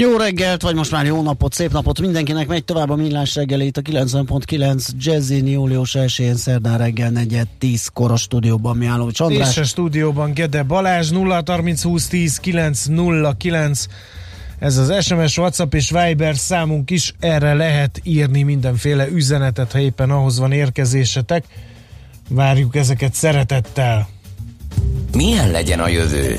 Jó reggelt, vagy most már jó napot, szép napot mindenkinek. Megy tovább a millás reggel itt a 90.9 Jazzin július 1-én szerdán reggel 4-10 kor a stúdióban mi álló Csandrás. És a stúdióban Gede Balázs 0 30 20 10 9 0 9 ez az SMS, WhatsApp és Viber számunk is, erre lehet írni mindenféle üzenetet, ha éppen ahhoz van érkezésetek. Várjuk ezeket szeretettel. Milyen legyen a jövő?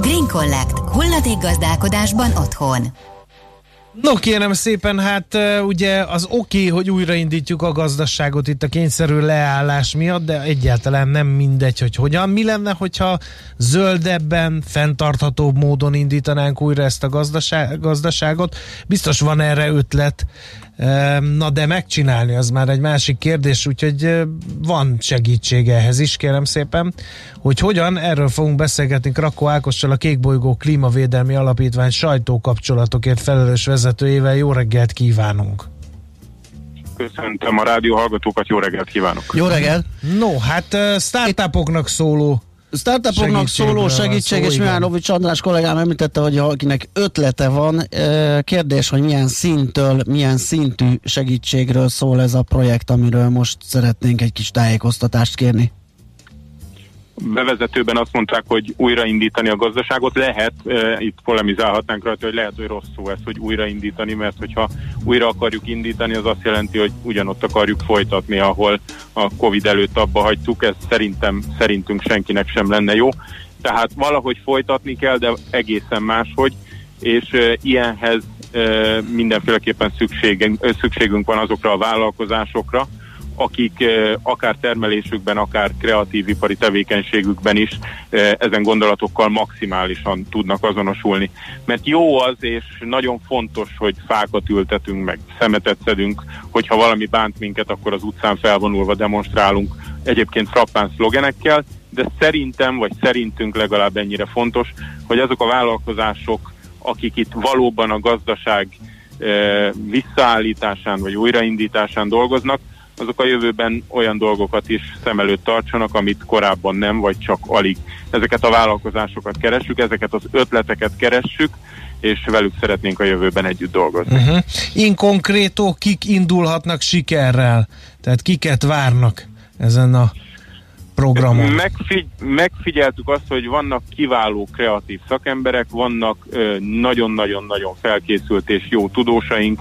Green Collect. Hulladékgazdálkodásban otthon. No kérem szépen, hát ugye az oké, okay, hogy újraindítjuk a gazdaságot itt a kényszerű leállás miatt, de egyáltalán nem mindegy, hogy hogyan. Mi lenne, hogyha zöldebben, fenntarthatóbb módon indítanánk újra ezt a gazdaságot? Biztos van erre ötlet, Na de megcsinálni az már egy másik kérdés, úgyhogy van segítség ehhez is, kérem szépen. Hogy hogyan, erről fogunk beszélgetni Krakó Ákossal, a Kékbolygó Klímavédelmi Alapítvány sajtókapcsolatokért felelős vezetőjével. Jó reggelt kívánunk! Köszöntöm a rádió hallgatókat, jó reggelt kívánok! Jó reggelt! No, hát startupoknak szóló Startupoknak szóló segítség, szó, és Mihánovics András kollégám említette, hogy akinek ötlete van, kérdés, hogy milyen szintől, milyen szintű segítségről szól ez a projekt, amiről most szeretnénk egy kis tájékoztatást kérni bevezetőben azt mondták, hogy újraindítani a gazdaságot. Lehet, e, itt polemizálhatnánk rajta, hogy lehet, hogy rossz szó ez, hogy újraindítani, mert hogyha újra akarjuk indítani, az azt jelenti, hogy ugyanott akarjuk folytatni, ahol a Covid előtt abba hagytuk, ez szerintem, szerintünk senkinek sem lenne jó. Tehát valahogy folytatni kell, de egészen máshogy, és e, ilyenhez e, mindenféleképpen szükségünk, szükségünk van azokra a vállalkozásokra, akik akár termelésükben, akár kreatív ipari tevékenységükben is ezen gondolatokkal maximálisan tudnak azonosulni. Mert jó az, és nagyon fontos, hogy fákat ültetünk meg, szemetet szedünk, hogyha valami bánt minket, akkor az utcán felvonulva demonstrálunk egyébként frappán szlogenekkel, de szerintem, vagy szerintünk legalább ennyire fontos, hogy azok a vállalkozások, akik itt valóban a gazdaság visszaállításán vagy újraindításán dolgoznak, azok a jövőben olyan dolgokat is szem előtt tartsanak, amit korábban nem, vagy csak alig. Ezeket a vállalkozásokat keressük, ezeket az ötleteket keressük, és velük szeretnénk a jövőben együtt dolgozni. Uh-huh. In konkrétó, kik indulhatnak sikerrel? Tehát kiket várnak ezen a programon? Megfigy- megfigyeltük azt, hogy vannak kiváló kreatív szakemberek, vannak nagyon-nagyon-nagyon felkészült és jó tudósaink,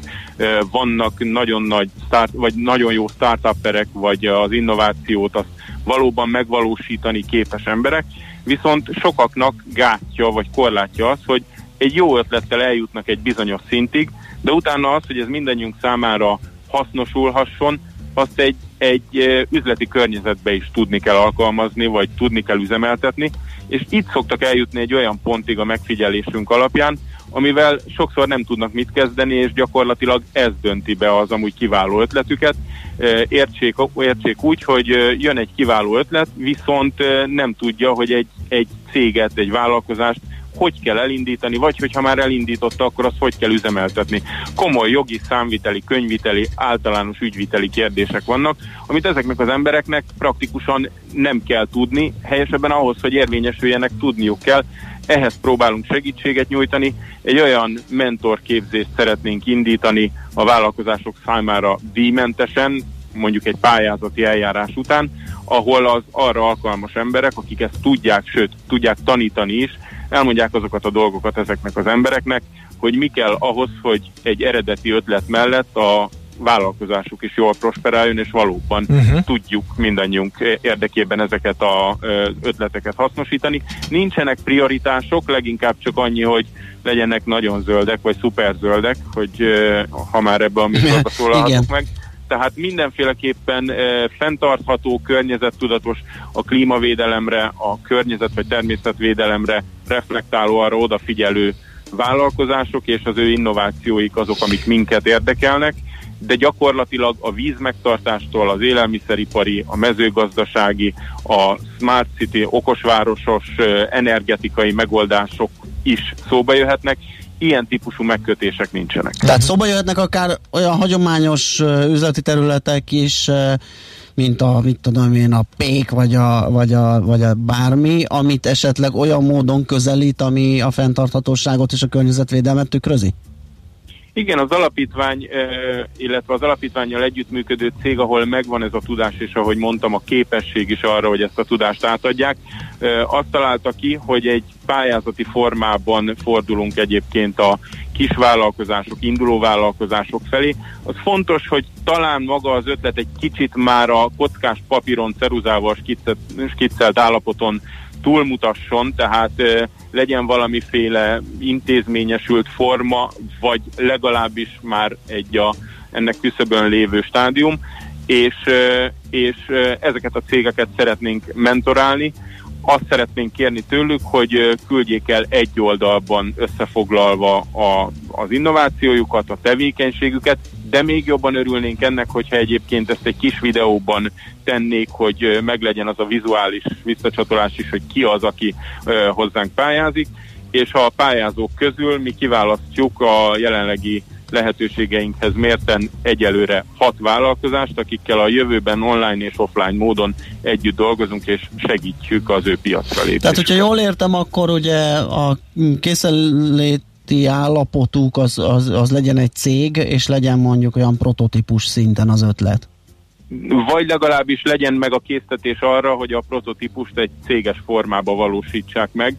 vannak nagyon nagy start, vagy nagyon jó startupperek, vagy az innovációt azt valóban megvalósítani képes emberek, viszont sokaknak gátja vagy korlátja az, hogy egy jó ötlettel eljutnak egy bizonyos szintig, de utána az, hogy ez mindannyiunk számára hasznosulhasson, azt egy, egy üzleti környezetbe is tudni kell alkalmazni, vagy tudni kell üzemeltetni, és itt szoktak eljutni egy olyan pontig a megfigyelésünk alapján, amivel sokszor nem tudnak mit kezdeni, és gyakorlatilag ez dönti be az amúgy kiváló ötletüket. Értsék, értsék úgy, hogy jön egy kiváló ötlet, viszont nem tudja, hogy egy, egy céget, egy vállalkozást hogy kell elindítani, vagy hogyha már elindította, akkor azt hogy kell üzemeltetni. Komoly jogi, számviteli, könyviteli, általános ügyviteli kérdések vannak, amit ezeknek az embereknek praktikusan nem kell tudni, helyesebben ahhoz, hogy érvényesüljenek, tudniuk kell. Ehhez próbálunk segítséget nyújtani. Egy olyan mentorképzést szeretnénk indítani a vállalkozások számára díjmentesen, mondjuk egy pályázati eljárás után, ahol az arra alkalmas emberek, akik ezt tudják, sőt, tudják tanítani is, elmondják azokat a dolgokat ezeknek az embereknek, hogy mi kell ahhoz, hogy egy eredeti ötlet mellett a vállalkozásuk is jól prosperáljon, és valóban uh-huh. tudjuk mindannyiunk érdekében ezeket az ötleteket hasznosítani. Nincsenek prioritások, leginkább csak annyi, hogy legyenek nagyon zöldek, vagy szuperzöldek, hogy ha már ebbe a műsorba szólalhatok meg tehát mindenféleképpen e, fenntartható, környezettudatos a klímavédelemre, a környezet vagy természetvédelemre reflektáló, arra odafigyelő vállalkozások és az ő innovációik azok, amik minket érdekelnek, de gyakorlatilag a víz megtartástól az élelmiszeripari, a mezőgazdasági, a smart city, okosvárosos energetikai megoldások is szóba jöhetnek, ilyen típusú megkötések nincsenek. Tehát szóba jöhetnek akár olyan hagyományos üzleti területek is, mint a, mit tudom én, a pék, vagy a, vagy, a, vagy a bármi, amit esetleg olyan módon közelít, ami a fenntarthatóságot és a környezetvédelmet tükrözi? Igen, az alapítvány, illetve az alapítványjal együttműködő cég, ahol megvan ez a tudás, és ahogy mondtam, a képesség is arra, hogy ezt a tudást átadják, azt találta ki, hogy egy pályázati formában fordulunk egyébként a kisvállalkozások, induló vállalkozások felé. Az fontos, hogy talán maga az ötlet egy kicsit már a kockás papíron, ceruzával skiccelt állapoton túlmutasson, tehát legyen valamiféle intézményesült forma, vagy legalábbis már egy a, ennek küszöbön lévő stádium, és, és ezeket a cégeket szeretnénk mentorálni, azt szeretnénk kérni tőlük, hogy küldjék el egy oldalban összefoglalva a, az innovációjukat, a tevékenységüket, de még jobban örülnénk ennek, hogyha egyébként ezt egy kis videóban tennék, hogy meglegyen az a vizuális visszacsatolás is, hogy ki az, aki hozzánk pályázik, és a pályázók közül mi kiválasztjuk a jelenlegi lehetőségeinkhez mérten egyelőre hat vállalkozást, akikkel a jövőben online és offline módon együtt dolgozunk, és segítjük az ő piacra lépésüket. Tehát, hogyha jól értem, akkor ugye a készenléti állapotuk az, az, az legyen egy cég, és legyen mondjuk olyan prototípus szinten az ötlet vagy legalábbis legyen meg a késztetés arra, hogy a prototípust egy céges formába valósítsák meg,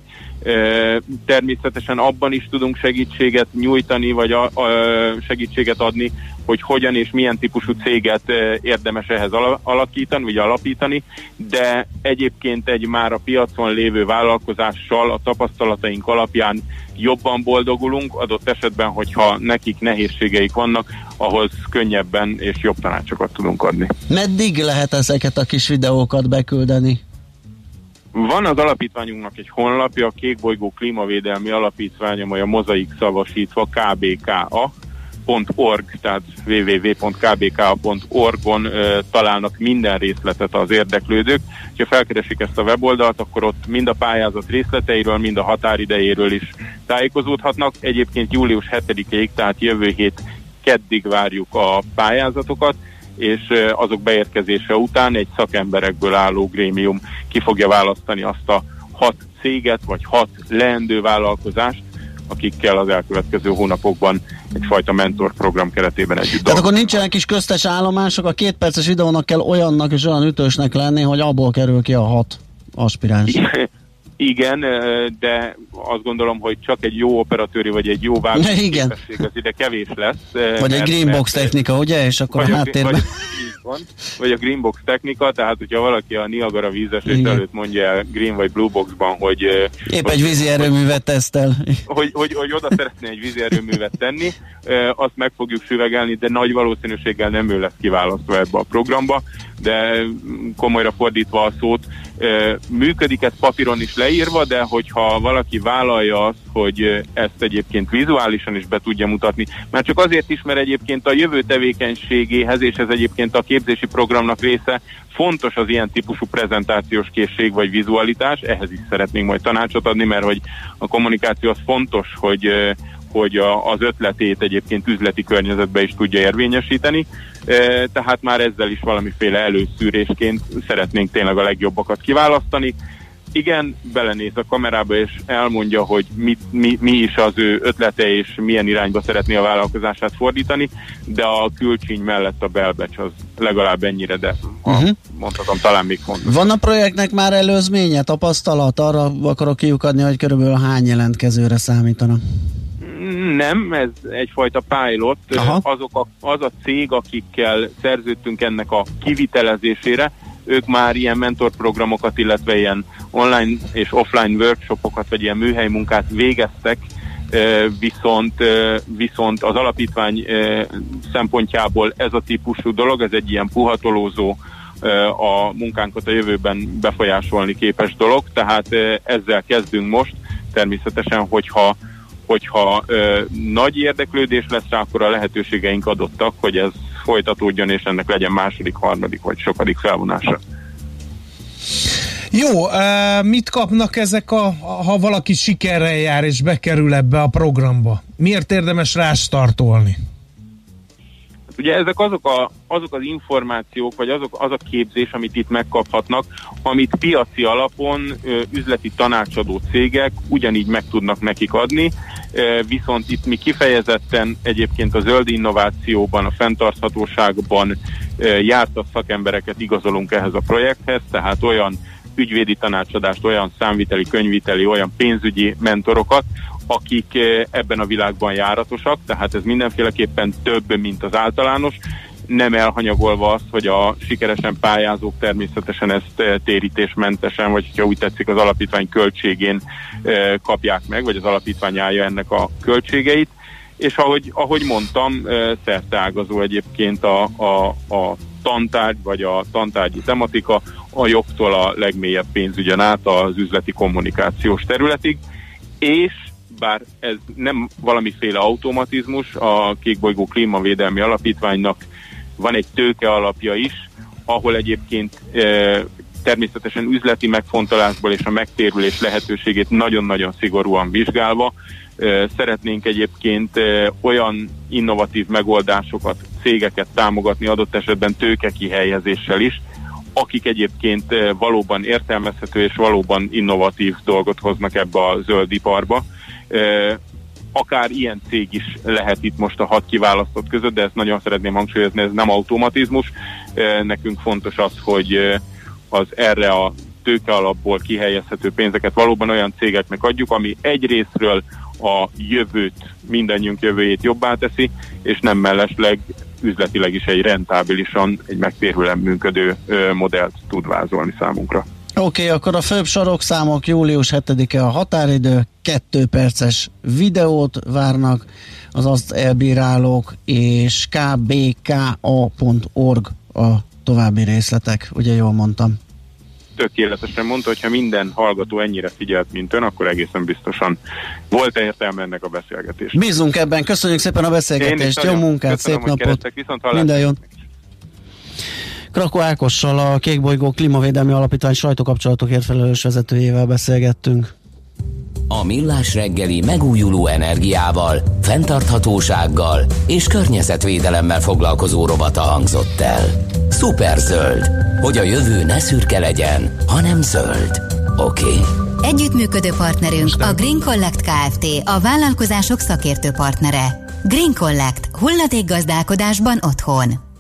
Természetesen abban is tudunk segítséget nyújtani, vagy a, a segítséget adni, hogy hogyan és milyen típusú céget érdemes ehhez alakítani, vagy alapítani, de egyébként egy már a piacon lévő vállalkozással a tapasztalataink alapján jobban boldogulunk, adott esetben, hogyha nekik nehézségeik vannak, ahhoz könnyebben és jobb tanácsokat tudunk adni. Meddig lehet ezeket a kis videókat beküldeni? Van az alapítványunknak egy honlapja, a Kékbolygó Klímavédelmi Alapítvány, amely a mozaik szavasítva kbka org, tehát www.kbka.org-on e, találnak minden részletet az érdeklődők. Ha felkeresik ezt a weboldalt, akkor ott mind a pályázat részleteiről, mind a határidejéről is tájékozódhatnak. Egyébként július 7-ig, tehát jövő hét keddig várjuk a pályázatokat, és azok beérkezése után egy szakemberekből álló grémium ki fogja választani azt a hat céget, vagy hat leendő vállalkozást, akikkel az elkövetkező hónapokban egyfajta mentorprogram keretében együtt Tehát akkor nincsenek is köztes állomások, a két perces videónak kell olyannak és olyan ütősnek lenni, hogy abból kerül ki a hat aspiráns. Igen, de azt gondolom, hogy csak egy jó operatőri vagy egy jó vágói képesség az ide kevés lesz. Vagy egy greenbox technika, ugye? És akkor a háttérben... Vagy, van, vagy a greenbox technika, tehát hogyha valaki a Niagara vízesés előtt mondja el green vagy blue boxban, hogy... Épp hogy, egy vízi erőművet tesztel. Hogy, hogy, hogy oda szeretné egy vízi erőművet tenni, azt meg fogjuk süvegelni, de nagy valószínűséggel nem ő lesz kiválasztva ebbe a programba, de komolyra fordítva a szót, működik ez papíron is leírva, de hogyha valaki vállalja azt, hogy ezt egyébként vizuálisan is be tudja mutatni, már csak azért is, mert egyébként a jövő tevékenységéhez, és ez egyébként a képzési programnak része, fontos az ilyen típusú prezentációs készség vagy vizualitás, ehhez is szeretnénk majd tanácsot adni, mert hogy a kommunikáció az fontos, hogy hogy az ötletét egyébként üzleti környezetbe is tudja érvényesíteni, tehát már ezzel is valamiféle előszűrésként szeretnénk tényleg a legjobbakat kiválasztani. Igen, belenéz a kamerába és elmondja, hogy mit, mi, mi is az ő ötlete és milyen irányba szeretné a vállalkozását fordítani, de a külcsíny mellett a belbecs az legalább ennyire, de uh-huh. mondhatom talán még fontos. Van a projektnek már előzménye, tapasztalat? Arra akarok kiukadni, hogy körülbelül hány jelentkezőre számítanak? Nem, ez egyfajta pilot. Aha. Azok a, az a cég, akikkel szerződtünk ennek a kivitelezésére, ők már ilyen mentorprogramokat, illetve ilyen online és offline workshopokat, vagy ilyen műhely munkát végeztek, viszont, viszont az alapítvány szempontjából ez a típusú dolog, ez egy ilyen puhatolózó, a munkánkat a jövőben befolyásolni képes dolog, tehát ezzel kezdünk most. Természetesen, hogyha hogyha ö, nagy érdeklődés lesz rá, akkor a lehetőségeink adottak, hogy ez folytatódjon, és ennek legyen második, harmadik vagy sokadik felvonása. Jó, mit kapnak ezek, a, ha valaki sikerrel jár és bekerül ebbe a programba? Miért érdemes rá startolni? Ugye ezek azok, a, azok az információk, vagy azok, az a képzés, amit itt megkaphatnak, amit piaci alapon ö, üzleti tanácsadó cégek ugyanígy meg tudnak nekik adni, ö, viszont itt mi kifejezetten egyébként a zöld innovációban, a fenntarthatóságban ö, jártas szakembereket igazolunk ehhez a projekthez, tehát olyan ügyvédi tanácsadást, olyan számviteli, könyviteli, olyan pénzügyi mentorokat, akik eh, ebben a világban járatosak, tehát ez mindenféleképpen több, mint az általános, nem elhanyagolva azt, hogy a sikeresen pályázók természetesen ezt eh, térítésmentesen, vagy ha úgy tetszik, az alapítvány költségén eh, kapják meg, vagy az alapítvány állja ennek a költségeit, és ahogy, ahogy mondtam, szerteágazó egyébként a, a, a tantárgy, vagy a tantárgyi tematika a jogtól a legmélyebb pénzügyen át az üzleti kommunikációs területig, és bár ez nem valamiféle automatizmus, a Kékbolygó Klímavédelmi Alapítványnak van egy tőke alapja is, ahol egyébként e, természetesen üzleti megfontolásból és a megtérülés lehetőségét nagyon-nagyon szigorúan vizsgálva e, szeretnénk egyébként e, olyan innovatív megoldásokat, cégeket támogatni adott esetben tőke kihelyezéssel is, akik egyébként e, valóban értelmezhető és valóban innovatív dolgot hoznak ebbe a zöld iparba akár ilyen cég is lehet itt most a hat kiválasztott között, de ezt nagyon szeretném hangsúlyozni, ez nem automatizmus. Nekünk fontos az, hogy az erre a tőke alapból kihelyezhető pénzeket valóban olyan cégeknek adjuk, ami egyrésztről a jövőt, mindannyiunk jövőjét jobbá teszi, és nem mellesleg üzletileg is egy rentábilisan, egy megtérülően működő modellt tud vázolni számunkra. Oké, okay, akkor a főbb sarokszámok július 7-e a határidő, kettő perces videót várnak az azt elbírálók, és kbka.org a további részletek, ugye jól mondtam? Tökéletesen mondta, hogyha minden hallgató ennyire figyelt, mint ön, akkor egészen biztosan volt értelme ennek a beszélgetésnek. Bízunk ebben, köszönjük szépen a beszélgetést, jó munkát, Köszönöm, szép napot, minden jót! Krakó Ákossal, a Kékbolygó Klímavédelmi Alapítvány sajtókapcsolatokért felelős vezetőjével beszélgettünk. A Millás reggeli megújuló energiával, fenntarthatósággal és környezetvédelemmel foglalkozó robata hangzott el. zöld, hogy a jövő ne szürke legyen, hanem zöld. Oké. Okay. Együttműködő partnerünk a Green Collect Kft. a vállalkozások szakértő partnere. Green Collect. gazdálkodásban otthon.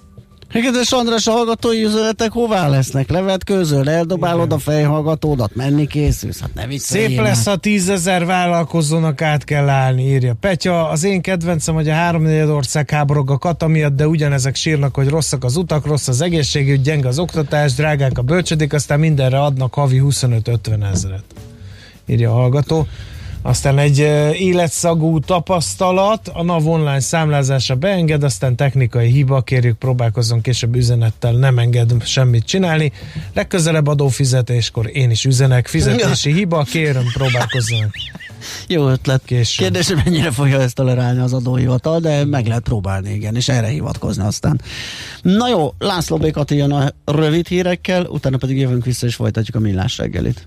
Kedves András, a hallgatói üzenetek hová lesznek? Levetkőzöl, eldobálod Igen. a fejhallgatódat, menni készülsz? Hát ne Szép lesz, ha tízezer vállalkozónak át kell állni, írja. Petya, az én kedvencem, hogy a háromnegyed ország háborog a kata miatt, de ugyanezek sírnak, hogy rosszak az utak, rossz az egészségügy, gyenge az oktatás, drágák a bölcsödik, aztán mindenre adnak havi 25-50 ezeret. Írja a hallgató. Aztán egy életszagú tapasztalat, a NAV online számlázása beenged, aztán technikai hiba, kérjük próbálkozzon később üzenettel, nem enged semmit csinálni. Legközelebb adófizetéskor én is üzenek, fizetési hiba, kérem próbálkozzon. Jó ötlet. Később. Kérdés, hogy mennyire fogja ezt tolerálni az adóhivatal, de meg lehet próbálni, igen, és erre hivatkozni aztán. Na jó, László Békati jön a rövid hírekkel, utána pedig jövünk vissza és folytatjuk a millás reggelit.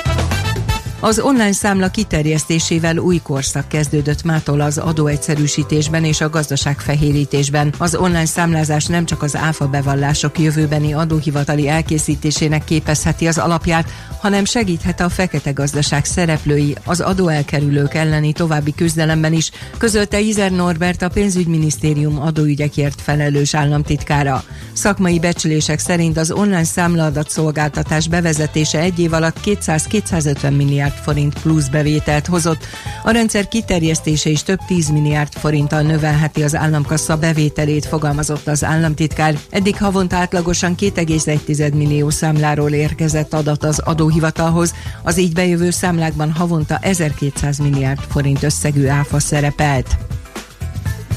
Az online számla kiterjesztésével új korszak kezdődött mától az adóegyszerűsítésben és a gazdaság fehérítésben. Az online számlázás nem csak az áfa bevallások jövőbeni adóhivatali elkészítésének képezheti az alapját, hanem segíthet a fekete gazdaság szereplői az adóelkerülők elleni további küzdelemben is, közölte Izer Norbert a pénzügyminisztérium adóügyekért felelős államtitkára. Szakmai becslések szerint az online számlaadat szolgáltatás bevezetése egy év alatt 200-250 milliárd forint plusz bevételt hozott. A rendszer kiterjesztése is több 10 milliárd forinttal növelheti az államkassa bevételét, fogalmazott az államtitkár. Eddig havonta átlagosan 2,1 millió számláról érkezett adat az adóhivatalhoz, az így bejövő számlákban havonta 1200 milliárd forint összegű áfa szerepelt.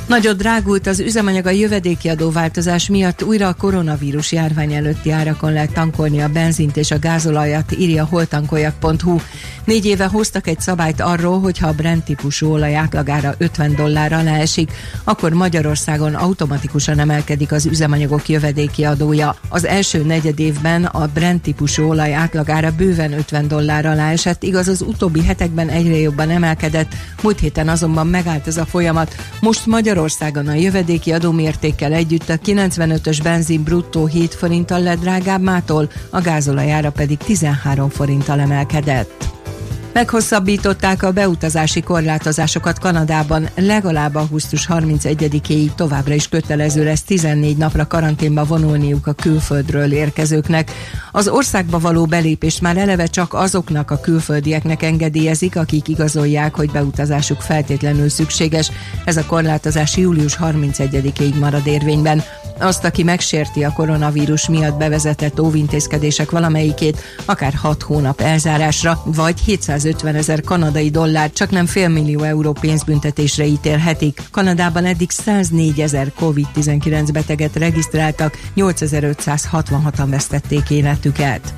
Nagyot drágult az üzemanyag a jövedéki adóváltozás miatt újra a koronavírus járvány előtti árakon lehet tankolni a benzint és a gázolajat, írja holtankoljak.hu. Négy éve hoztak egy szabályt arról, hogy ha a Brent típusú olaj átlagára 50 dollárra leesik, akkor Magyarországon automatikusan emelkedik az üzemanyagok jövedéki adója. Az első negyed évben a Brent típusú olaj átlagára bőven 50 dollárra leesett, igaz az utóbbi hetekben egyre jobban emelkedett, múlt héten azonban megállt ez a folyamat. Most Magyarországon a jövedéki adómértékkel együtt a 95-ös benzin bruttó 7 forinttal lett drágább mától, a gázolajára pedig 13 forinttal emelkedett. Meghosszabbították a beutazási korlátozásokat Kanadában legalább augusztus 31-éig továbbra is kötelező lesz 14 napra karanténba vonulniuk a külföldről érkezőknek. Az országba való belépést már eleve csak azoknak a külföldieknek engedélyezik, akik igazolják, hogy beutazásuk feltétlenül szükséges. Ez a korlátozás július 31-ig marad érvényben. Azt, aki megsérti a koronavírus miatt bevezetett óvintézkedések valamelyikét, akár 6 hónap elzárásra, vagy 750 ezer kanadai dollár, csak nem félmillió euró pénzbüntetésre ítélhetik. Kanadában eddig 104 ezer COVID-19 beteget regisztráltak, 8566-an vesztették életüket.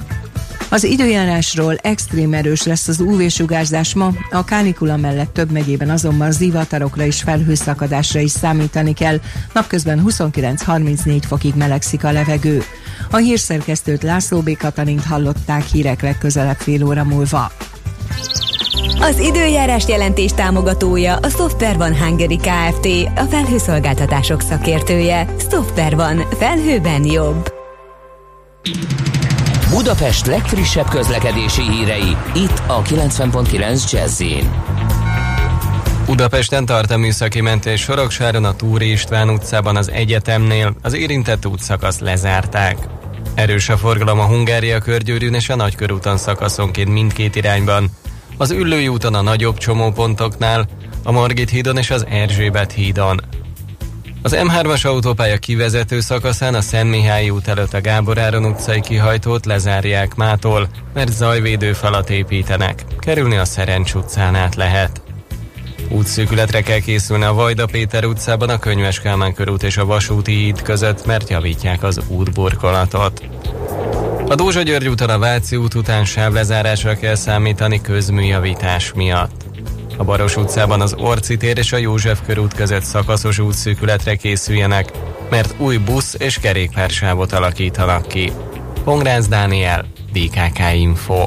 Az időjárásról extrém erős lesz az UV-sugárzás ma, a kánikula mellett több megyében azonban zivatarokra és felhőszakadásra is számítani kell, napközben 29-34 fokig melegszik a levegő. A hírszerkesztőt László B. Katalint hallották hírek legközelebb fél óra múlva. Az időjárás jelentés támogatója a Software van Hungary Kft. A felhőszolgáltatások szakértője. Software van. Felhőben jobb. Budapest legfrissebb közlekedési hírei, itt a 90.9 jazz Budapesten tart a műszaki mentés Soroksáron a Túri István utcában az egyetemnél, az érintett útszakaszt lezárták. Erős a forgalom a Hungária körgyűrűn és a Nagykörúton szakaszonként mindkét irányban. Az Üllői úton a nagyobb csomópontoknál, a Margit hídon és az Erzsébet hídon. Az M3-as autópálya kivezető szakaszán a Szent Mihály út előtt a Gábor Áron utcai kihajtót lezárják mától, mert zajvédő falat építenek. Kerülni a Szerencs utcán át lehet. Útszűkületre kell készülni a Vajda Péter utcában, a Könyves Kálmán körút és a Vasúti híd között, mert javítják az útburkolatot. A Dózsa György úton a Váci út után sávlezárásra kell számítani közműjavítás miatt. A Baros utcában az Orci tér és a József körút között szakaszos útszűkületre készüljenek, mert új busz és kerékpársávot alakítanak ki. Pongrász Dániel, BKK Info.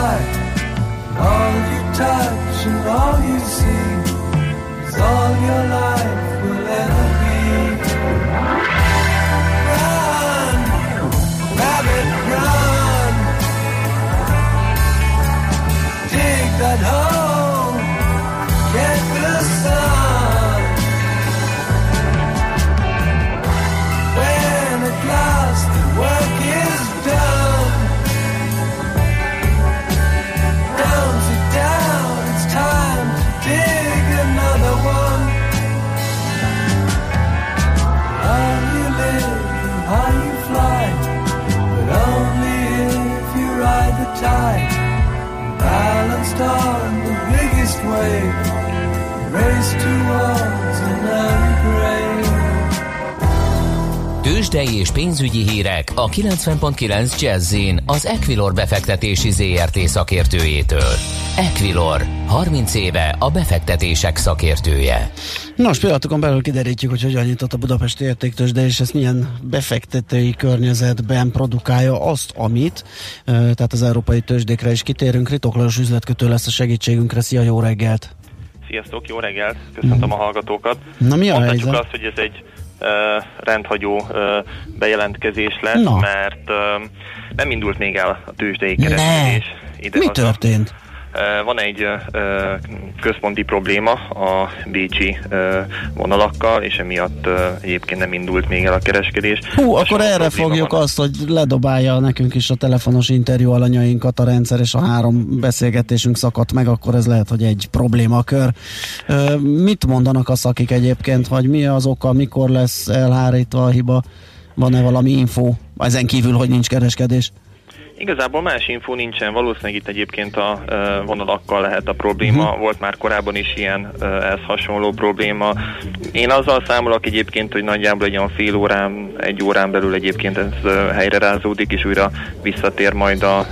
high. All you touch and all you see is all your life will ever be. Run, rabbit, run. Dig that hole. Tőzsdei és pénzügyi hírek a 90.9 jazz az Equilor befektetési ZRT szakértőjétől. Equilor, 30 éve a befektetések szakértője. Nos, pillanatokon belül kiderítjük, hogy hogyan nyitott a Budapesti értéktősde, és ezt milyen befektetői környezetben produkálja azt, amit, tehát az európai tőzsdékre is kitérünk. Ritoklajos üzletkötő lesz a segítségünkre. Szia, jó reggelt! Sziasztok, jó reggelt! Köszöntöm a hallgatókat. Na mi a Mondhatjuk helyzet? azt, hogy ez egy rendhagyó bejelentkezés lesz, Na. mert nem indult még el a tőzsdei kereskedés. Mi történt? Van egy központi probléma a Bécsi vonalakkal, és emiatt egyébként nem indult még el a kereskedés. Hú, a akkor erre fogjuk van. azt, hogy ledobálja nekünk is a telefonos interjú alanyainkat a rendszer, és a három beszélgetésünk szakadt meg, akkor ez lehet, hogy egy problémakör. Mit mondanak a szakik egyébként, hogy mi az oka, mikor lesz elhárítva a hiba? Van-e valami info? Ezen kívül, hogy nincs kereskedés? Igazából más info nincsen, valószínűleg itt egyébként a vonalakkal lehet a probléma, uh-huh. volt már korábban is ilyen ez hasonló probléma. Én azzal számolok egyébként, hogy nagyjából egy olyan fél órán, egy órán belül egyébként ez helyre rázódik, és újra visszatér majd a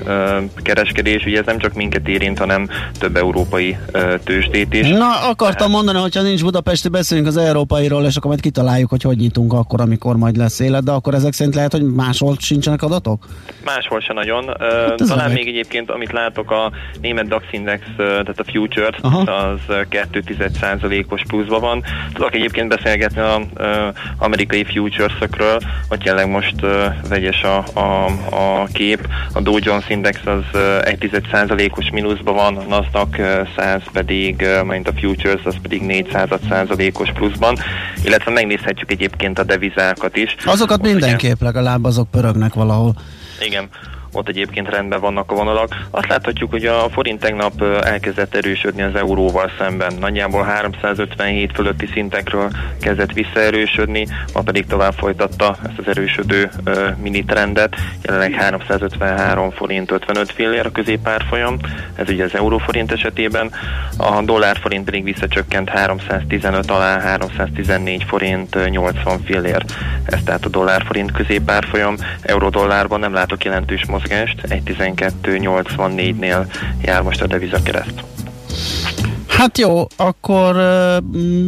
kereskedés. Ugye ez nem csak minket érint, hanem több európai tőzsdét is. Na, akartam mondani, hogyha nincs Budapesti, beszélünk az európairól, és akkor majd kitaláljuk, hogy hogy nyitunk akkor, amikor majd lesz élet, de akkor ezek szerint lehet, hogy máshol sincsenek adatok? Máshol se nagyon nagyon. Hát Talán még egyébként, amit látok, a német DAX Index, tehát a Future, Aha. az 2,1%-os pluszban van. Tudok egyébként beszélgetni az amerikai futures-ökről, hogy jelenleg most vegyes a, a, a kép. A Dow Jones Index az 1,1%-os mínuszban van, a Nasdaq 100 pedig, mint a Futures, az pedig 400%-os pluszban, illetve megnézhetjük egyébként a devizákat is. Azokat mindenképp legalább azok pörögnek valahol. Igen ott egyébként rendben vannak a vonalak. Azt láthatjuk, hogy a forint tegnap elkezdett erősödni az euróval szemben. Nagyjából 357 fölötti szintekről kezdett visszaerősödni, ma pedig tovább folytatta ezt az erősödő mini trendet. Jelenleg 353 forint 55 fillér a középárfolyam, ez ugye az euróforint esetében. A dollárforint pedig visszacsökkent 315 alá 314 forint 80 fillér. Ez tehát a dollárforint középárfolyam. Euró-dollárban nem látok jelentős mozgást, 1.12.84-nél jár most a devizakereszt. Hát jó, akkor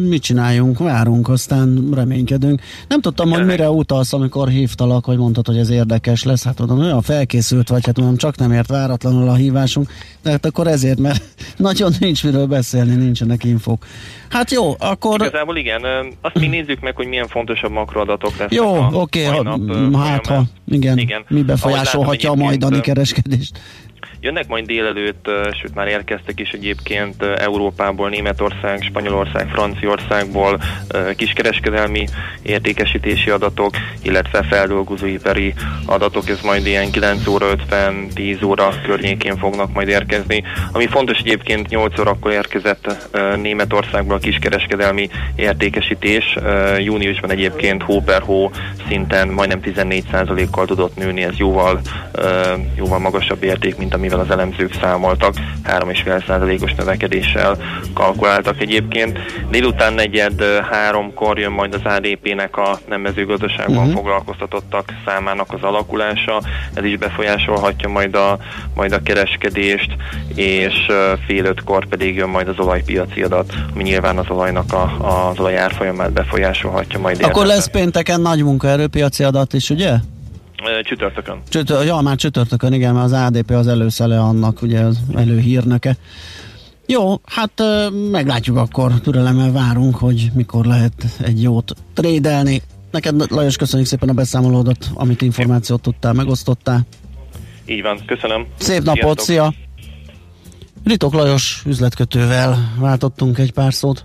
mit csináljunk? Várunk, aztán reménykedünk. Nem tudtam, hogy mire utalsz, amikor hívtalak, hogy mondtad, hogy ez érdekes lesz. Hát tudom, olyan felkészült vagy, hát mondom, csak nem ért váratlanul a hívásunk, de hát akkor ezért, mert nagyon nincs miről beszélni, nincsenek infók. Hát jó, akkor... Igazából igen, azt mi nézzük meg, hogy milyen fontosabb makroadatok lesznek Jó, oké, okay, hát ha, igen, igen. mi befolyásolhatja a majdani kereskedést. Jönnek majd délelőtt, sőt már érkeztek is egyébként Európából, Németország, Spanyolország, Franciaországból kiskereskedelmi értékesítési adatok, illetve feldolgozóipari adatok, ez majd ilyen 9 óra 50, 10 óra környékén fognak majd érkezni. Ami fontos egyébként 8 órakor érkezett Németországból a kiskereskedelmi értékesítés. Júniusban egyébként hó per hó szinten majdnem 14%-kal tudott nőni, ez jóval, jóval magasabb érték, mint ami amivel az elemzők számoltak, 3,5%-os növekedéssel kalkuláltak egyébként. Délután negyed háromkor jön majd az ADP-nek a nem mezőgazdaságban uh-huh. foglalkoztatottak számának az alakulása, ez is befolyásolhatja majd a, majd a kereskedést, és fél ötkor pedig jön majd az olajpiaci adat, ami nyilván az olajnak a, az olaj árfolyamát befolyásolhatja majd. Akkor lesz pénteken nagy munkaerőpiaci adat is, ugye? Csütörtökön. Csütör, ja, már csütörtökön, igen, mert az ADP az előszele annak, ugye az előhírnöke. Jó, hát meglátjuk akkor, türelemmel várunk, hogy mikor lehet egy jót trédelni. Neked Lajos, köszönjük szépen a beszámolódat, amit információt tudtál, megosztottál. Így van, köszönöm. Szép napot, szia! Ritok Lajos üzletkötővel váltottunk egy pár szót.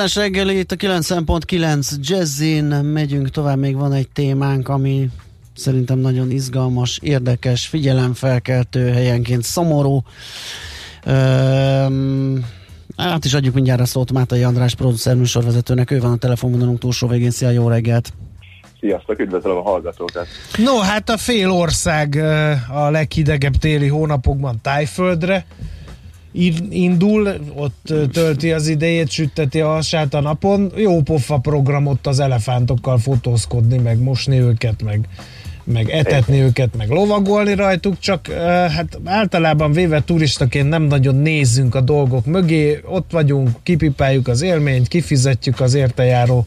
Millás reggeli, itt a 9.9 Jazzin, megyünk tovább, még van egy témánk, ami szerintem nagyon izgalmas, érdekes, figyelemfelkeltő, helyenként szomorú. Üm, át is adjuk mindjárt a szót Mátai András producer műsorvezetőnek, ő van a telefonvonalunk túlsó végén. Szia, jó reggelt! Sziasztok, üdvözlöm a hallgatókat! No, hát a fél ország a leghidegebb téli hónapokban tájföldre indul, ott tölti az idejét, sütteti a hasát a napon. Jó pofa programot az elefántokkal fotózkodni, meg mosni őket, meg, meg etetni Én. őket, meg lovagolni rajtuk, csak hát általában véve turistaként nem nagyon nézzünk a dolgok mögé, ott vagyunk, kipipáljuk az élményt, kifizetjük az értejáró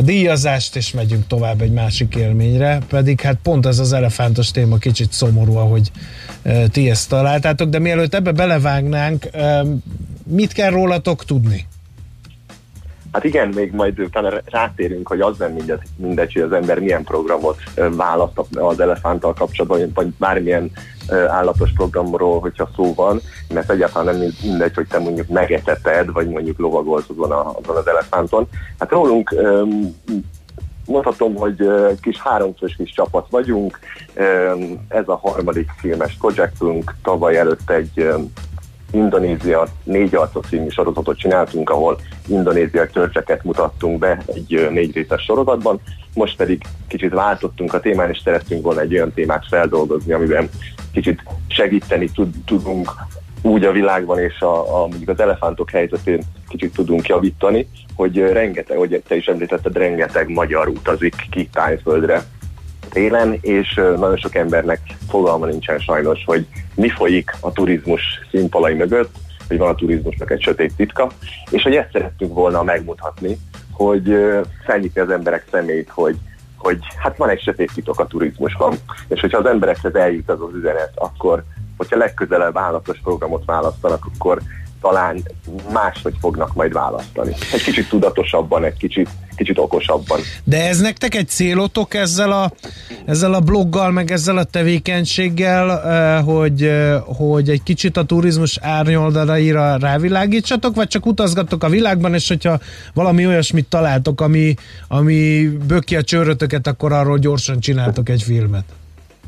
díjazást, és megyünk tovább egy másik élményre, pedig hát pont ez az elefántos téma kicsit szomorú, ahogy ti ezt találtátok, de mielőtt ebbe belevágnánk, mit kell rólatok tudni? Hát igen, még majd utána rátérünk, hogy az nem mindegy, mindegy, hogy az ember milyen programot választ az elefánttal kapcsolatban, vagy bármilyen állatos programról, hogyha szó van, mert egyáltalán nem mindegy, hogy te mondjuk megeteted, vagy mondjuk lovagolsz azon, a, azon az elefánton. Hát rólunk mondhatom, hogy kis háromfős kis csapat vagyunk. Ez a harmadik filmes projektünk. Tavaly előtt egy Indonézia négy arcot című sorozatot csináltunk, ahol indonéziai törzseket mutattunk be egy négy részes sorozatban. Most pedig kicsit váltottunk a témán, és szerettünk volna egy olyan témát feldolgozni, amiben kicsit segíteni tud, tudunk úgy a világban és a, a, mondjuk az elefántok helyzetén kicsit tudunk javítani, hogy rengeteg, hogy te is említetted, rengeteg magyar utazik ki tájföldre télen, és nagyon sok embernek fogalma nincsen sajnos, hogy mi folyik a turizmus színfalai mögött, hogy van a turizmusnak egy sötét titka, és hogy ezt szerettünk volna megmutatni, hogy felnyitni az emberek szemét, hogy, hogy hát van egy sötét titok a turizmusban, és hogyha az emberekhez eljut az az üzenet, akkor hogyha legközelebb állatos programot választanak, akkor talán máshogy fognak majd választani. Egy kicsit tudatosabban, egy kicsit, kicsit okosabban. De ez nektek egy célotok ezzel a, ezzel a bloggal, meg ezzel a tevékenységgel, eh, hogy, eh, hogy egy kicsit a turizmus árnyoldalaira rávilágítsatok, vagy csak utazgatok a világban, és hogyha valami olyasmit találtok, ami, ami böki a csőrötöket, akkor arról gyorsan csináltok egy filmet?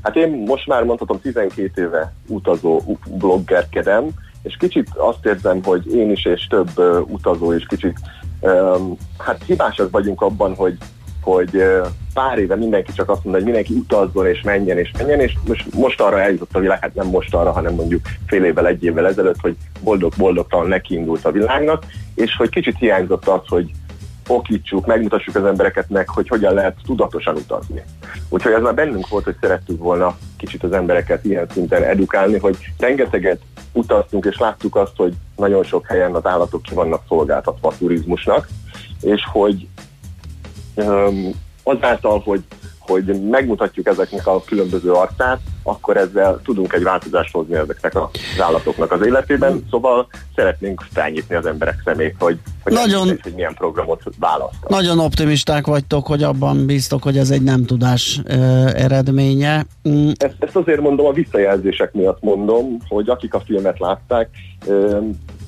Hát én most már mondhatom 12 éve utazó bloggerkedem, és kicsit azt érzem, hogy én is és több uh, utazó is kicsit um, hát hibásak vagyunk abban, hogy hogy uh, pár éve mindenki csak azt mondja, hogy mindenki utazzon és menjen és menjen, és most, most arra eljutott a világ, hát nem most arra, hanem mondjuk fél évvel, egy évvel ezelőtt, hogy boldog-boldogtalan nekiindult a világnak, és hogy kicsit hiányzott az, hogy okítsuk, megmutassuk az embereket meg, hogy hogyan lehet tudatosan utazni. Úgyhogy ez már bennünk volt, hogy szerettük volna kicsit az embereket ilyen szinten edukálni, hogy rengeteget utaztunk, és láttuk azt, hogy nagyon sok helyen az állatok ki vannak szolgáltatva a turizmusnak, és hogy um, azáltal, hogy hogy megmutatjuk ezeknek a különböző arcát, akkor ezzel tudunk egy változást hozni ezeknek az állatoknak az életében, szóval szeretnénk felnyitni az emberek szemét, hogy, hogy, nagyon, nem hogy milyen programot választanak. Nagyon optimisták vagytok, hogy abban bíztok, hogy ez egy nem tudás ö, eredménye. Mm. Ezt, ezt azért mondom, a visszajelzések miatt mondom, hogy akik a filmet látták, ö,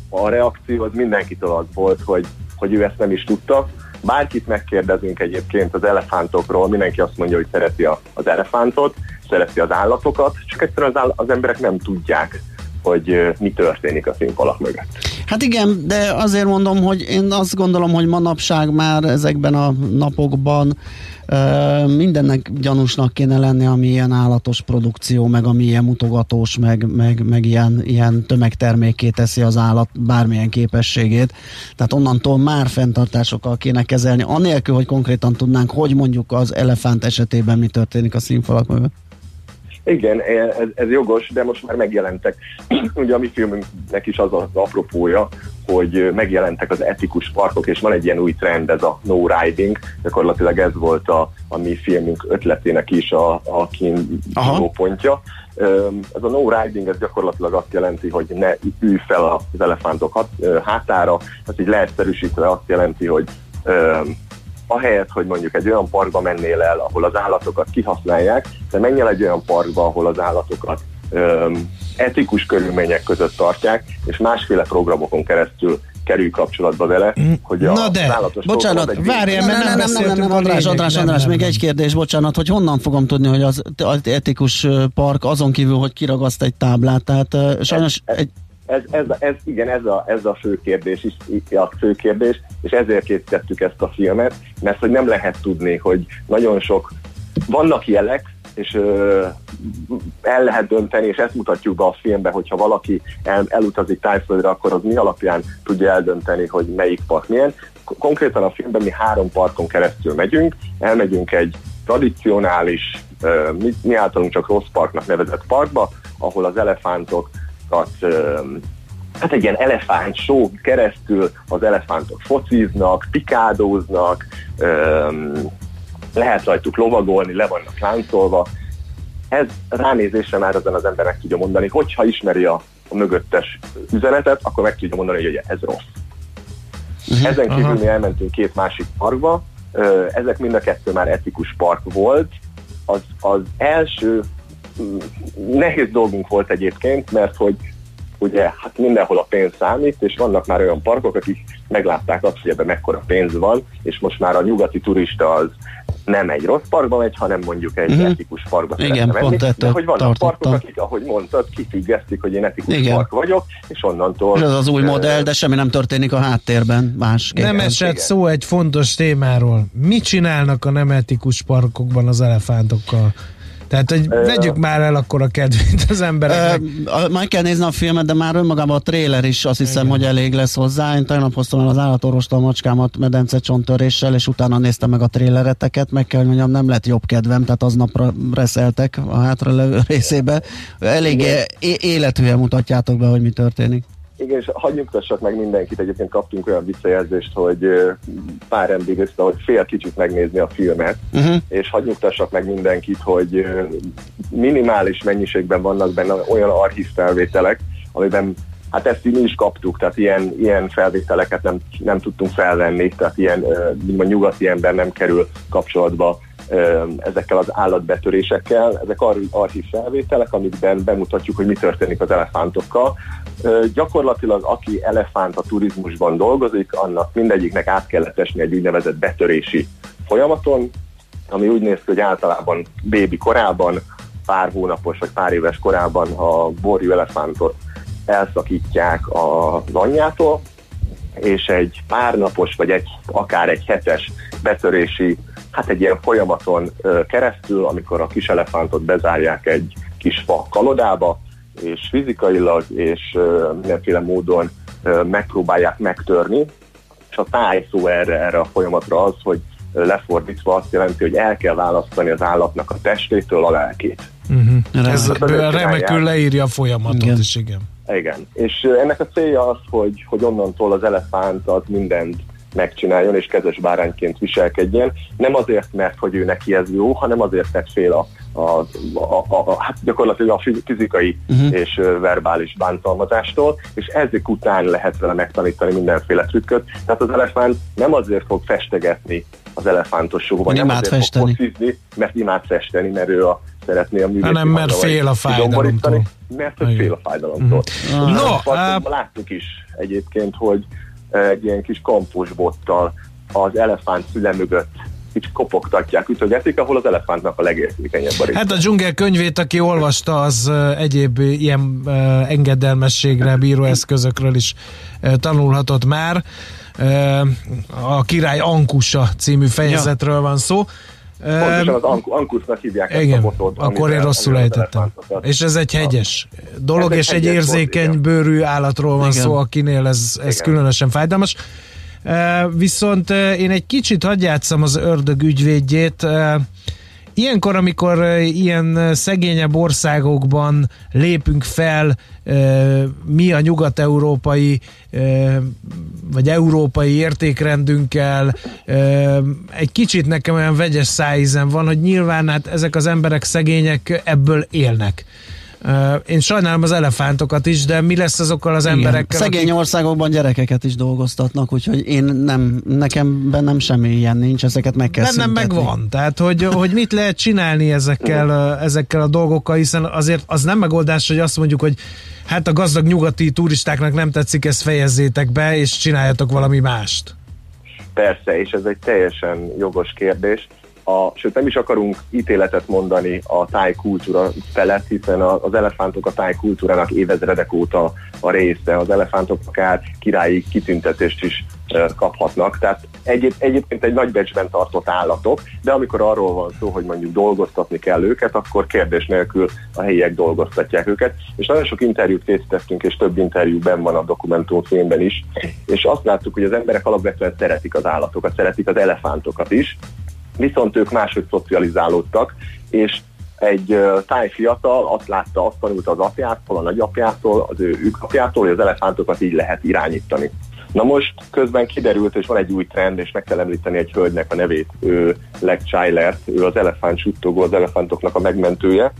a reakció az mindenkitől az volt, hogy, hogy ő ezt nem is tudta, Bárkit megkérdezünk egyébként az elefántokról, mindenki azt mondja, hogy szereti a, az elefántot, szereti az állatokat, csak egyszerűen az, áll- az emberek nem tudják, hogy mi történik a színfalak mögött. Hát igen, de azért mondom, hogy én azt gondolom, hogy manapság már ezekben a napokban mindennek gyanúsnak kéne lenni, ami ilyen állatos produkció, meg ami ilyen mutogatós, meg, meg, meg ilyen, ilyen tömegterméké teszi az állat bármilyen képességét. Tehát onnantól már fenntartásokkal kéne kezelni, anélkül, hogy konkrétan tudnánk, hogy mondjuk az elefánt esetében mi történik a színfalak mögött. Igen, ez, ez jogos, de most már megjelentek. Ugye a mi filmünknek is az az apropója, hogy megjelentek az etikus parkok, és van egy ilyen új trend, ez a no riding, gyakorlatilag ez volt a, a mi filmünk ötletének is a, a kiinduló pontja. Ez a no riding, ez gyakorlatilag azt jelenti, hogy ne ülj fel az elefántok hátára, ez így leegyszerűsítve azt jelenti, hogy ahelyett, hogy mondjuk egy olyan parkba mennél el, ahol az állatokat kihasználják, de menj el egy olyan parkba, ahol az állatokat öm, etikus körülmények között tartják, és másféle programokon keresztül kerülj kapcsolatba vele, mm. hogy a Na de, bocsánat, várjál, mert nem, nem, nem, nem, nem, András, András, András, még egy kérdés, bocsánat, hogy honnan fogom tudni, hogy az, az etikus park azon kívül, hogy kiragaszt egy táblát, tehát sajnos egy, ez, ez, ez, igen, ez a, ez a fő kérdés is, a fő kérdés, és ezért készítettük ezt a filmet, mert hogy nem lehet tudni, hogy nagyon sok, vannak jelek, és ö, el lehet dönteni, és ezt mutatjuk be a filmbe, hogyha valaki el, elutazik tájföldre, akkor az mi alapján tudja eldönteni, hogy melyik park milyen. Konkrétan a filmben mi három parkon keresztül megyünk, elmegyünk egy tradicionális, ö, mi, mi általunk csak rossz parknak nevezett parkba, ahol az elefántok hát egy ilyen elefánt show keresztül az elefántok fociznak, pikádóznak, lehet rajtuk lovagolni, le vannak láncolva. Ez ránézésre már ezen az embernek tudja mondani, hogyha ismeri a, a mögöttes üzenetet, akkor meg tudja mondani, hogy ez rossz. Uh-huh. Ezen kívül mi elmentünk két másik parkba, ezek mind a kettő már etikus park volt. Az, az első nehéz dolgunk volt egyébként, mert hogy ugye hát mindenhol a pénz számít, és vannak már olyan parkok, akik meglátták azt, hogy ebben mekkora pénz van, és most már a nyugati turista az nem egy rossz parkba megy, hanem mondjuk egy uh-huh. etikus parkba Igen, menni. pont De hogy vannak parkok, akik, ahogy mondtad, kifüggesztik, hogy én etikus Igen. park vagyok, és onnantól... Ez az új modell, de semmi nem történik a háttérben. Más nem esett szó egy fontos témáról. Mit csinálnak a nem etikus parkokban az elefántokkal? Tehát, hogy vegyük már el akkor a kedvét az embereknek. Majd kell nézni a filmet, de már önmagában a tréler is azt hiszem, Igen. hogy elég lesz hozzá. Én tegnap hoztam el az állatorvosta a macskámat medence csonttöréssel, és utána néztem meg a trélereteket, meg kell mondjam, nem lett jobb kedvem, tehát aznapra reszeltek a hátra részébe. Elég életűen mutatjátok be, hogy mi történik. Igen, és hagyj nyugtassak meg mindenkit, egyébként kaptunk olyan visszajelzést, hogy pár ember hogy fél kicsit megnézni a filmet, uh-huh. és hagyj nyugtassak meg mindenkit, hogy minimális mennyiségben vannak benne olyan archív felvételek, amiben Hát ezt mi is kaptuk, tehát ilyen, ilyen felvételeket nem, nem tudtunk felvenni, tehát ilyen, a nyugati ember nem kerül kapcsolatba ezekkel az állatbetörésekkel. Ezek archív felvételek, amikben bemutatjuk, hogy mi történik az elefántokkal. Gyakorlatilag aki elefánt a turizmusban dolgozik, annak mindegyiknek át kellett esni egy úgynevezett betörési folyamaton, ami úgy néz ki, hogy általában bébi korában, pár hónapos vagy pár éves korában a borjú elefántot elszakítják az anyjától, és egy pár napos, vagy egy, akár egy hetes betörési, hát egy ilyen folyamaton keresztül, amikor a kis elefántot bezárják egy kis fa kalodába, és fizikailag és mindenféle módon megpróbálják megtörni, és a tájszó erre, erre a folyamatra az, hogy lefordítva azt jelenti, hogy el kell választani az állatnak a testétől a lelkét. Uh-huh. Ez remekül leírja a folyamatot igen. is, igen. Igen, és ennek a célja az, hogy, hogy onnantól az elefánt az mindent megcsináljon és kezes bárányként viselkedjen. Nem azért, mert hogy ő neki ez jó, hanem azért, mert fél a, a, a, a, a hát gyakorlatilag a fizikai uh-huh. és verbális bántalmazástól, és ezek után lehet vele megtanítani mindenféle trükköt. Tehát az elefánt nem azért fog festegetni az elefántos sóban, nem azért festeni. fog focizni, mert imád festeni, mert ő a szeretné a művészi Hanem mert fél a fájdalomtól. Mert fél a fájdalomtól. Uh-huh. No, uh, láttuk is egyébként, hogy egy ilyen kis kampusbottal az elefánt szüle mögött kicsit kopogtatják, ütögetik, ahol az elefántnak a legérzékenyebb a Hát a dzsungel könyvét, aki olvasta, az egyéb ilyen engedelmességre bíró eszközökről is tanulhatott már. A király Ankusa című fejezetről van szó. Pontosan az Ankusznak hívják Igen, ezt a botot. Akkor én rosszul ejtettem. És ez egy hegyes dolog, ez és egy, egy érzékeny volt, bőrű állatról van Igen. szó, akinél ez, ez különösen fájdalmas. Viszont én egy kicsit hagyjátszom az ördög ügyvédjét. Ilyenkor, amikor ilyen szegényebb országokban lépünk fel, mi a nyugat-európai vagy európai értékrendünkkel, egy kicsit nekem olyan vegyes szájízem van, hogy nyilván hát ezek az emberek szegények ebből élnek. Én sajnálom az elefántokat is, de mi lesz azokkal az Igen. emberekkel? Szegény akik... országokban gyerekeket is dolgoztatnak, úgyhogy én nem, nekem bennem semmi ilyen nincs, ezeket meg kell Bennem meg van, tehát hogy, hogy mit lehet csinálni ezekkel, ezekkel a dolgokkal, hiszen azért az nem megoldás, hogy azt mondjuk, hogy hát a gazdag nyugati turistáknak nem tetszik, ezt fejezzétek be, és csináljatok valami mást. Persze, és ez egy teljesen jogos kérdés a, sőt nem is akarunk ítéletet mondani a tájkultúra felett, hiszen az elefántok a tájkultúrának évezredek óta a része, az elefántok akár királyi kitüntetést is kaphatnak, tehát egy, egyébként egy nagy becsben tartott állatok, de amikor arról van szó, hogy mondjuk dolgoztatni kell őket, akkor kérdés nélkül a helyiek dolgoztatják őket, és nagyon sok interjút készítettünk, és több interjú ben van a dokumentumfilmben is, és azt láttuk, hogy az emberek alapvetően szeretik az állatokat, szeretik az elefántokat is, viszont ők máshogy szocializálódtak, és egy táj fiatal azt látta, azt tanulta az apjától, a nagyapjától, az ő ükapjától, hogy az elefántokat így lehet irányítani. Na most közben kiderült, és van egy új trend, és meg kell említeni egy hölgynek a nevét, ő Leg Chilert, ő az elefánt suttogó, az elefántoknak a megmentője,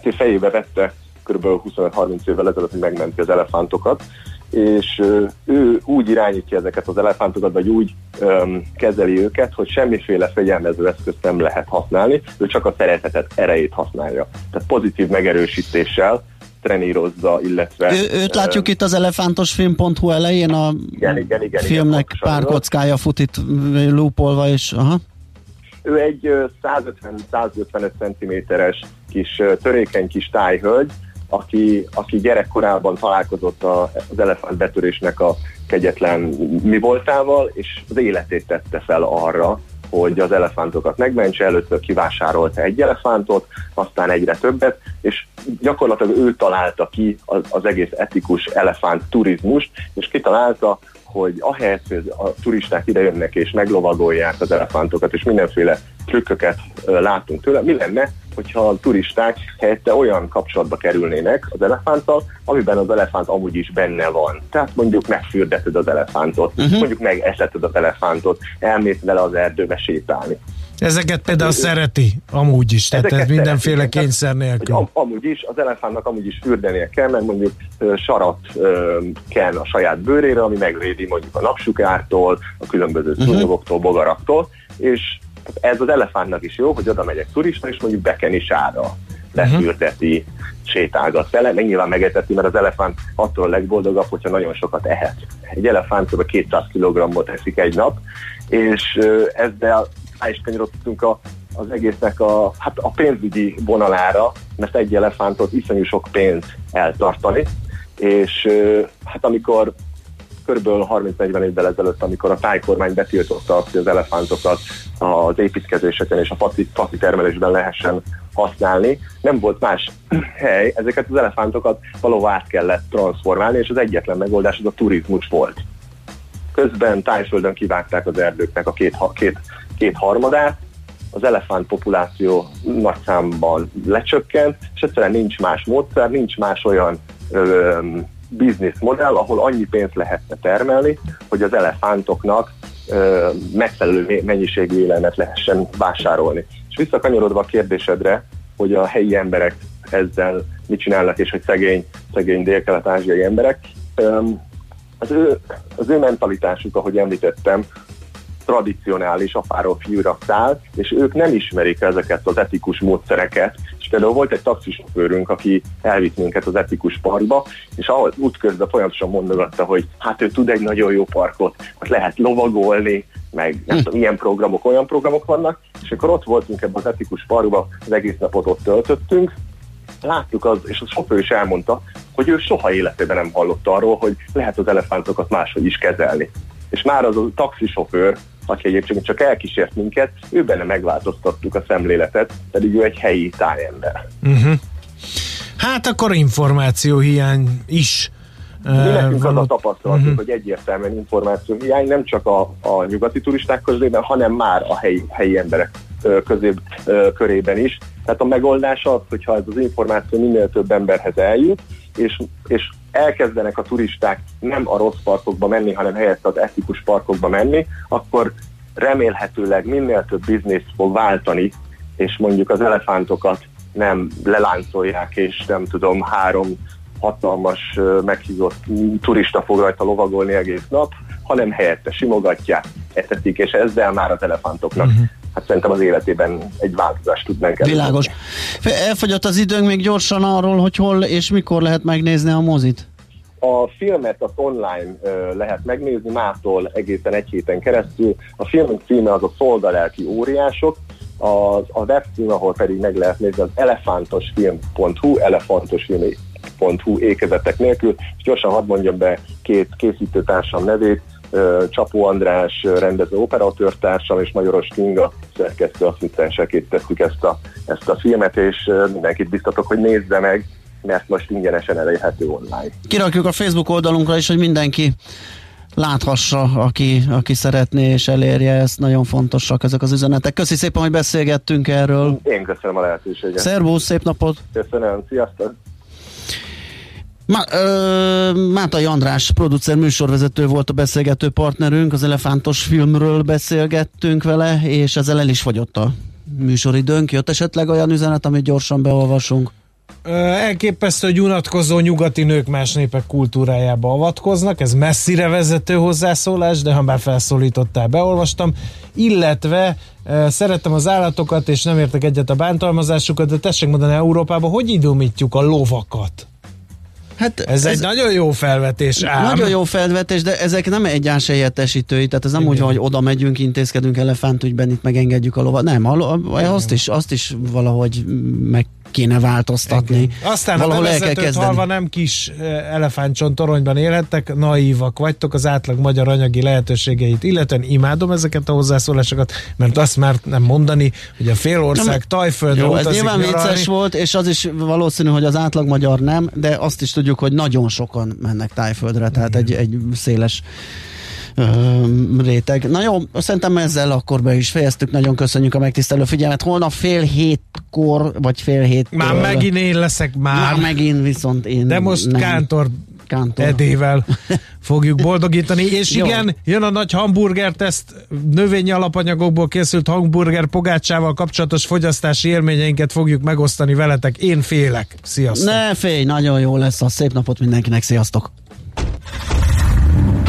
és fejébe vette kb. 25-30 évvel ezelőtt, hogy megmenti az elefántokat, és ő úgy irányítja ezeket az elefántokat, vagy úgy öm, kezeli őket, hogy semmiféle fegyelmező eszközt nem lehet használni, ő csak a szeretetet erejét használja. Tehát pozitív megerősítéssel trenírozza, illetve... Ő, őt látjuk uh, itt az elefántosfilm.hu elején a igen, igen, igen, filmnek igen, pár kockája fut itt lúpolva, és aha. Ő egy 150-155 cm-es kis törékeny kis tájhölgy, aki, aki gyerekkorában találkozott a, az elefánt betörésnek a kegyetlen mi voltával, és az életét tette fel arra, hogy az elefántokat megmentse, először kivásárolta egy elefántot, aztán egyre többet, és gyakorlatilag ő találta ki az, az egész etikus elefánt turizmust, és kitalálta, hogy ahelyett, hogy a turisták idejönnek és meglovagolják az elefántokat, és mindenféle trükköket látunk tőle, mi lenne, hogyha a turisták helyette olyan kapcsolatba kerülnének az elefánttal, amiben az elefánt amúgy is benne van. Tehát mondjuk megfürdeted az elefántot, uh-huh. mondjuk megeszeted az elefántot, elmész vele az erdőbe sétálni. Ezeket például szereti, amúgy is, tehát ez mindenféle kényszer nélkül. Am, amúgy is, az elefántnak amúgy is fürdenie kell, mert mondjuk sarat ö, kell a saját bőrére, ami megvédi mondjuk a napsugártól, a különböző uh-huh. szúnyogoktól, bogaraktól, és ez az elefántnak is jó, hogy oda megyek turista, és mondjuk bekeni sára, lefürdeti, uh-huh. sétálgat vele, meg nyilván megeteti, mert az elefánt attól a legboldogabb, hogyha nagyon sokat ehet. Egy elefánt kb. 200 kg-ot eszik egy nap, és ezzel rá is kanyarodtunk a, az egésznek a, hát a pénzügyi vonalára, mert egy elefántot iszonyú sok pénz eltartani, és hát amikor kb. 30-40 évvel ezelőtt, amikor a tájkormány betiltotta azt, hogy az elefántokat az építkezéseken és a faci, faci termelésben lehessen használni. Nem volt más hely, ezeket az elefántokat valóban át kellett transformálni, és az egyetlen megoldás az a turizmus volt. Közben tájföldön kivágták az erdőknek a két, két, két harmadát, az elefánt populáció nagy számban lecsökkent, és egyszerűen nincs más módszer, nincs más olyan ö, modell, ahol annyi pénzt lehetne termelni, hogy az elefántoknak ö, megfelelő mennyiségű élelmet lehessen vásárolni. És visszakanyarodva a kérdésedre, hogy a helyi emberek ezzel mit csinálnak, és hogy szegény, szegény dél-kelet-ázsiai emberek, ö, az ő, az ő mentalitásuk, ahogy említettem, tradicionális apáról fiúra száll, és ők nem ismerik ezeket az etikus módszereket, például volt egy taxisofőrünk, aki elvitt minket az etikus parkba, és ahol útközben folyamatosan mondogatta, hogy hát ő tud egy nagyon jó parkot, ott lehet lovagolni, meg nem hm. tudom, ilyen programok, olyan programok vannak, és akkor ott voltunk ebben az etikus parkba, az egész napot ott töltöttünk, láttuk az, és a sofőr is elmondta, hogy ő soha életében nem hallott arról, hogy lehet az elefántokat máshogy is kezelni. És már az a taxisofőr aki egyébként csak elkísért minket, ő benne megváltoztattuk a szemléletet, pedig ő egy helyi tájember. Uh-huh. Hát akkor információhiány is mi nekünk az a tapasztalatunk, uh-huh. hogy egyértelműen információ hiány nem csak a, a nyugati turisták közében, hanem már a helyi, helyi emberek közé, körében is. Tehát a megoldás az, hogyha ez az információ minél több emberhez eljut, és, és elkezdenek a turisták nem a rossz parkokba menni, hanem helyett az etikus parkokba menni, akkor remélhetőleg minél több biznisz fog váltani, és mondjuk az elefántokat nem leláncolják, és nem tudom, három hatalmas, meghízott turista fog rajta lovagolni egész nap, hanem helyette simogatják, etetik, és ezzel már az elefántoknak uh-huh hát szerintem az életében egy változást tudnánk elérni. Világos. Elfogyott az időnk még gyorsan arról, hogy hol és mikor lehet megnézni a mozit? A filmet az online uh, lehet megnézni, mától egészen egy héten keresztül. A filmünk címe az a Szolgalelki óriások, az, a webcím, ahol pedig meg lehet nézni, az elefántosfilm.hu, elefantosfilm.hu ékezetek nélkül, és gyorsan hadd mondjam be két készítőtársam nevét, Csapó András rendező operatőrtársam és Majoros Kinga szerkesztő asszisztensek tettük ezt a, ezt a filmet, és mindenkit biztatok, hogy nézze meg, mert most ingyenesen elérhető online. Kirakjuk a Facebook oldalunkra is, hogy mindenki láthassa, aki, aki szeretné és elérje ezt. Nagyon fontosak ezek az üzenetek. Köszi szépen, hogy beszélgettünk erről. Én köszönöm a lehetőséget. Szervusz, szép napot! Köszönöm, sziasztok! Má, ö, Mátai András, producer műsorvezető volt a beszélgető partnerünk, az Elefántos filmről beszélgettünk vele, és ezzel el is fogyott a műsoridőnk. Jött esetleg olyan üzenet, amit gyorsan beolvasunk? elképesztő, hogy unatkozó nyugati nők más népek kultúrájába avatkoznak, ez messzire vezető hozzászólás, de ha már felszólítottál, beolvastam, illetve szerettem az állatokat, és nem értek egyet a bántalmazásukat, de tessék mondani Európában, hogy idomítjuk a lovakat? Hát ez, ez egy nagyon jó felvetés ám. Nagyon jó felvetés, de ezek nem egyenes helyettesítői, tehát ez nem Igen. úgy van, hogy oda megyünk, intézkedünk elefántügyben, itt megengedjük a lovat. Nem, a, a, azt, is, azt is valahogy meg kéne változtatni. Igen. Aztán Valahol a bevezetőt halva nem kis elefántcsont toronyban élhettek, naívak vagytok az átlag magyar anyagi lehetőségeit, illetve imádom ezeket a hozzászólásokat, mert azt már nem mondani, hogy a fél ország Tajföldre Jó, ez nyilván vicces volt, és az is valószínű, hogy az átlag magyar nem, de azt is tudjuk, hogy nagyon sokan mennek Tájföldre, tehát egy, egy széles réteg. Na jó, szerintem ezzel akkor be is fejeztük. Nagyon köszönjük a megtisztelő figyelmet. Holnap fél hétkor, vagy fél hét. Már megint én leszek már. Már megint viszont én De most nem. Kántor Kántor. Edével fogjuk boldogítani. És Jó. igen, jön a nagy hamburger teszt, növényi alapanyagokból készült hamburger pogácsával kapcsolatos fogyasztási élményeinket fogjuk megosztani veletek. Én félek. Sziasztok! Ne félj, nagyon jó lesz a szép napot mindenkinek. Sziasztok!